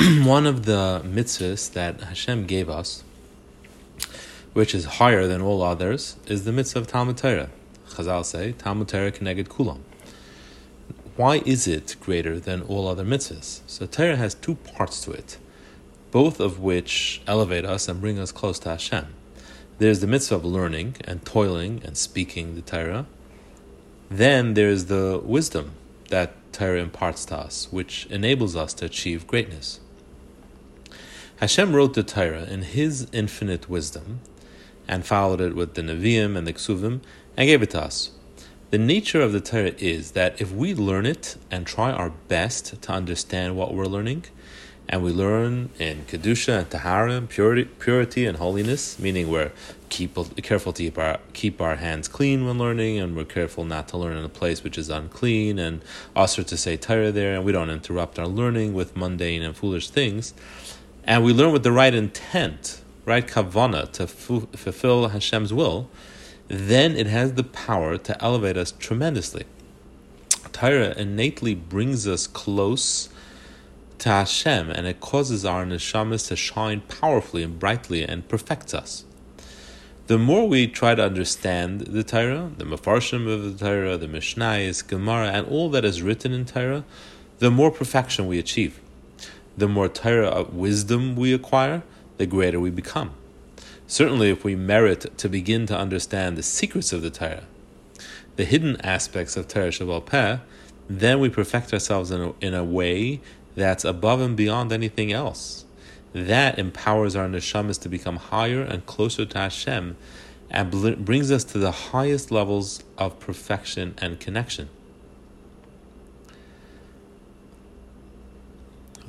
one of the mitzvahs that Hashem gave us, which is higher than all others, is the mitzvah of Talmud Torah. Chazal say, Talmud Torah k'neged kulam. Why is it greater than all other mitzvahs? So Torah has two parts to it, both of which elevate us and bring us close to Hashem. There's the mitzvah of learning and toiling and speaking the Torah. Then there's the wisdom that Torah imparts to us, which enables us to achieve greatness. Hashem wrote the Torah in His infinite wisdom and followed it with the Nevi'im and the Ksuvim and gave it to us. The nature of the Torah is that if we learn it and try our best to understand what we're learning, and we learn in kedusha and tahara, purity, purity and holiness, meaning we're keep careful to keep our keep our hands clean when learning, and we're careful not to learn in a place which is unclean, and also to say Torah there, and we don't interrupt our learning with mundane and foolish things, and we learn with the right intent, right kavana to fu- fulfill Hashem's will, then it has the power to elevate us tremendously. Torah innately brings us close to Hashem, and it causes our neshamas to shine powerfully and brightly and perfects us. The more we try to understand the Torah, the Mefarshim of the Torah, the Mishnayos, Gemara, and all that is written in Torah, the more perfection we achieve. The more Torah wisdom we acquire, the greater we become. Certainly, if we merit to begin to understand the secrets of the Torah, the hidden aspects of Torah Sheba'al Peh, then we perfect ourselves in a, in a way that's above and beyond anything else. That empowers our neshamas to become higher and closer to Hashem and brings us to the highest levels of perfection and connection.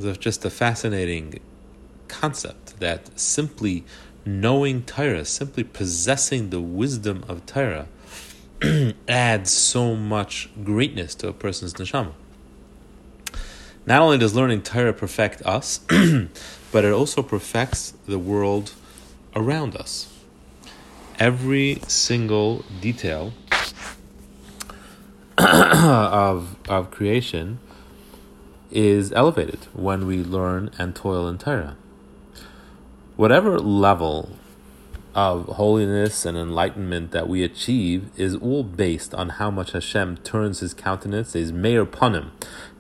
It's just a fascinating concept that simply knowing Torah, simply possessing the wisdom of Torah, adds so much greatness to a person's neshama. Not only does learning Torah perfect us, but it also perfects the world around us. Every single detail of, of creation is elevated when we learn and toil in Torah. Whatever level of holiness and enlightenment that we achieve is all based on how much Hashem turns His countenance, His Meir Panim,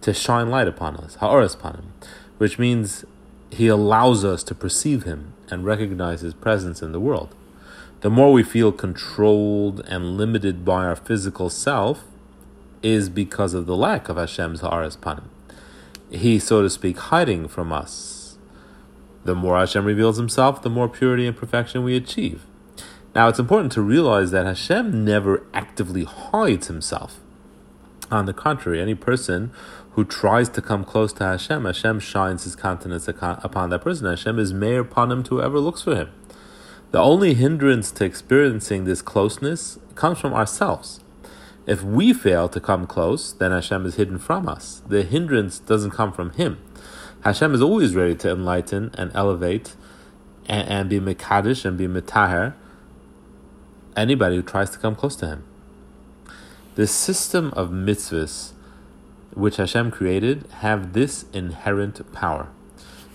to shine light upon us, Ha'oras Panim, which means He allows us to perceive Him and recognize His presence in the world. The more we feel controlled and limited by our physical self, is because of the lack of Hashem's Ha'oras Panim. He, so to speak, hiding from us the more Hashem reveals Himself, the more purity and perfection we achieve. Now, it's important to realize that Hashem never actively hides Himself. On the contrary, any person who tries to come close to Hashem, Hashem shines His countenance upon that person. Hashem is Meir him to whoever looks for Him. The only hindrance to experiencing this closeness comes from ourselves. If we fail to come close, then Hashem is hidden from us. The hindrance doesn't come from Him. Hashem is always ready to enlighten and elevate and, and be Mekadesh and be Metaher anybody who tries to come close to Him. The system of mitzvahs which Hashem created have this inherent power.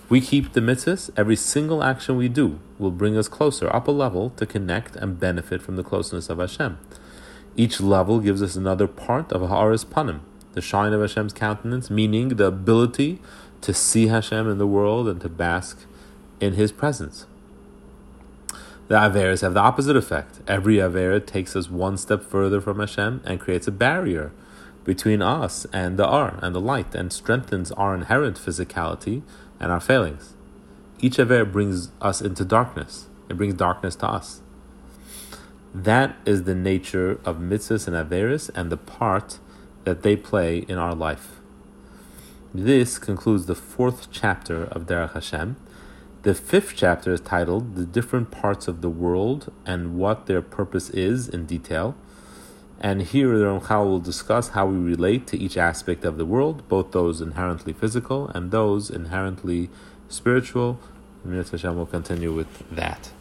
We keep the mitzvahs, every single action we do will bring us closer, up a level, to connect and benefit from the closeness of Hashem. Each level gives us another part of Ha'aris Panim, the shine of Hashem's countenance, meaning the ability to see Hashem in the world and to bask in His presence. The Averas have the opposite effect. Every Avera takes us one step further from Hashem and creates a barrier between us and the R and the light and strengthens our inherent physicality and our failings. Each Avera brings us into darkness, it brings darkness to us. That is the nature of mitzvahs and Averas and the part that they play in our life. This concludes the fourth chapter of Derech Hashem. The fifth chapter is titled The Different Parts of the World and What Their Purpose Is in detail. And here the Ramchal will discuss how we relate to each aspect of the world, both those inherently physical and those inherently spiritual. And Hashem will continue with that.